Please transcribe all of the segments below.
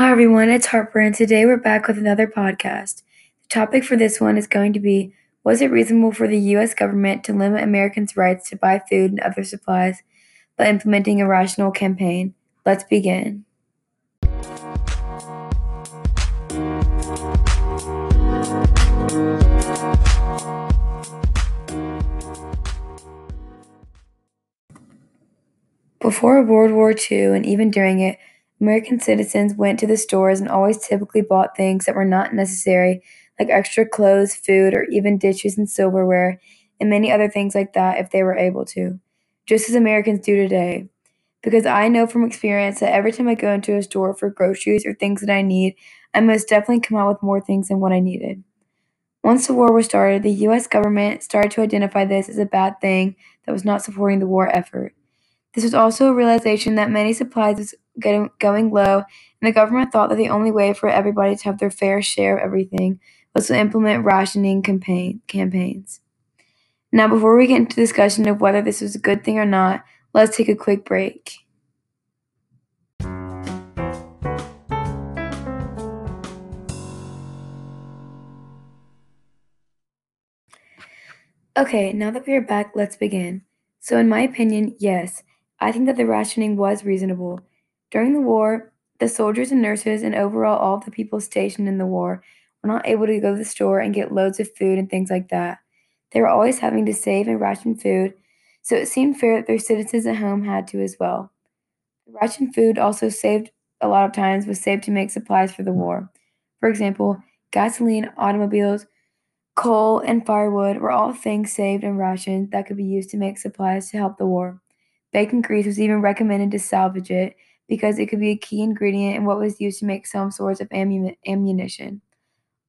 Hi, everyone. It's Harper, and today we're back with another podcast. The topic for this one is going to be Was it reasonable for the U.S. government to limit Americans' rights to buy food and other supplies by implementing a rational campaign? Let's begin. Before World War II and even during it, American citizens went to the stores and always typically bought things that were not necessary, like extra clothes, food, or even dishes and silverware, and many other things like that if they were able to, just as Americans do today. Because I know from experience that every time I go into a store for groceries or things that I need, I most definitely come out with more things than what I needed. Once the war was started, the US government started to identify this as a bad thing that was not supporting the war effort. This was also a realization that many supplies was getting, going low, and the government thought that the only way for everybody to have their fair share of everything was to implement rationing campaign, campaigns. Now, before we get into discussion of whether this was a good thing or not, let's take a quick break. Okay, now that we are back, let's begin. So, in my opinion, yes, I think that the rationing was reasonable. During the war, the soldiers and nurses and overall all the people stationed in the war were not able to go to the store and get loads of food and things like that. They were always having to save and ration food, so it seemed fair that their citizens at home had to as well. The ration food also saved a lot of times was saved to make supplies for the war. For example, gasoline, automobiles, coal, and firewood were all things saved and rationed that could be used to make supplies to help the war. Bacon grease was even recommended to salvage it because it could be a key ingredient in what was used to make some sorts of ammunition.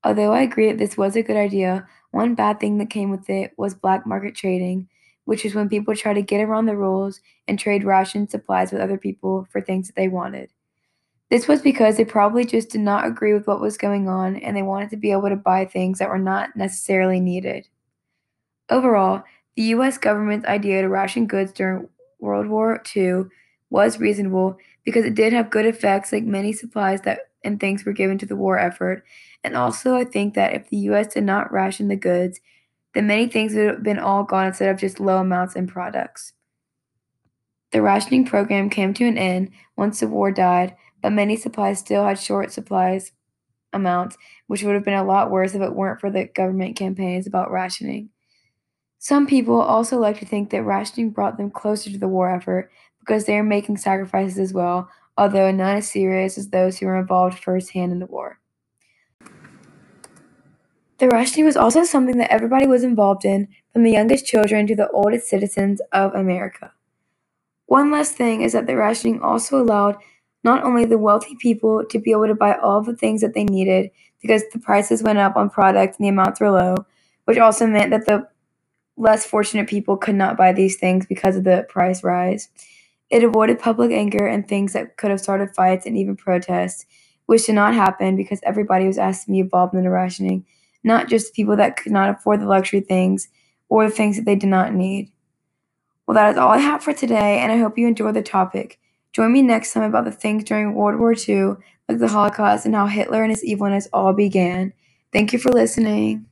Although I agree that this was a good idea, one bad thing that came with it was black market trading, which is when people try to get around the rules and trade ration supplies with other people for things that they wanted. This was because they probably just did not agree with what was going on and they wanted to be able to buy things that were not necessarily needed. Overall, the US government's idea to ration goods during World War II was reasonable because it did have good effects, like many supplies that and things were given to the war effort. And also, I think that if the U.S. did not ration the goods, then many things would have been all gone instead of just low amounts in products. The rationing program came to an end once the war died, but many supplies still had short supplies amounts, which would have been a lot worse if it weren't for the government campaigns about rationing. Some people also like to think that rationing brought them closer to the war effort because they are making sacrifices as well, although not as serious as those who were involved firsthand in the war. The rationing was also something that everybody was involved in, from the youngest children to the oldest citizens of America. One last thing is that the rationing also allowed not only the wealthy people to be able to buy all the things that they needed because the prices went up on products and the amounts were low, which also meant that the less fortunate people could not buy these things because of the price rise. It avoided public anger and things that could have started fights and even protests, which did not happen because everybody was asked to be involved in the rationing, not just people that could not afford the luxury things or the things that they did not need. Well, that is all I have for today, and I hope you enjoyed the topic. Join me next time about the things during World War II, like the Holocaust and how Hitler and his evilness all began. Thank you for listening.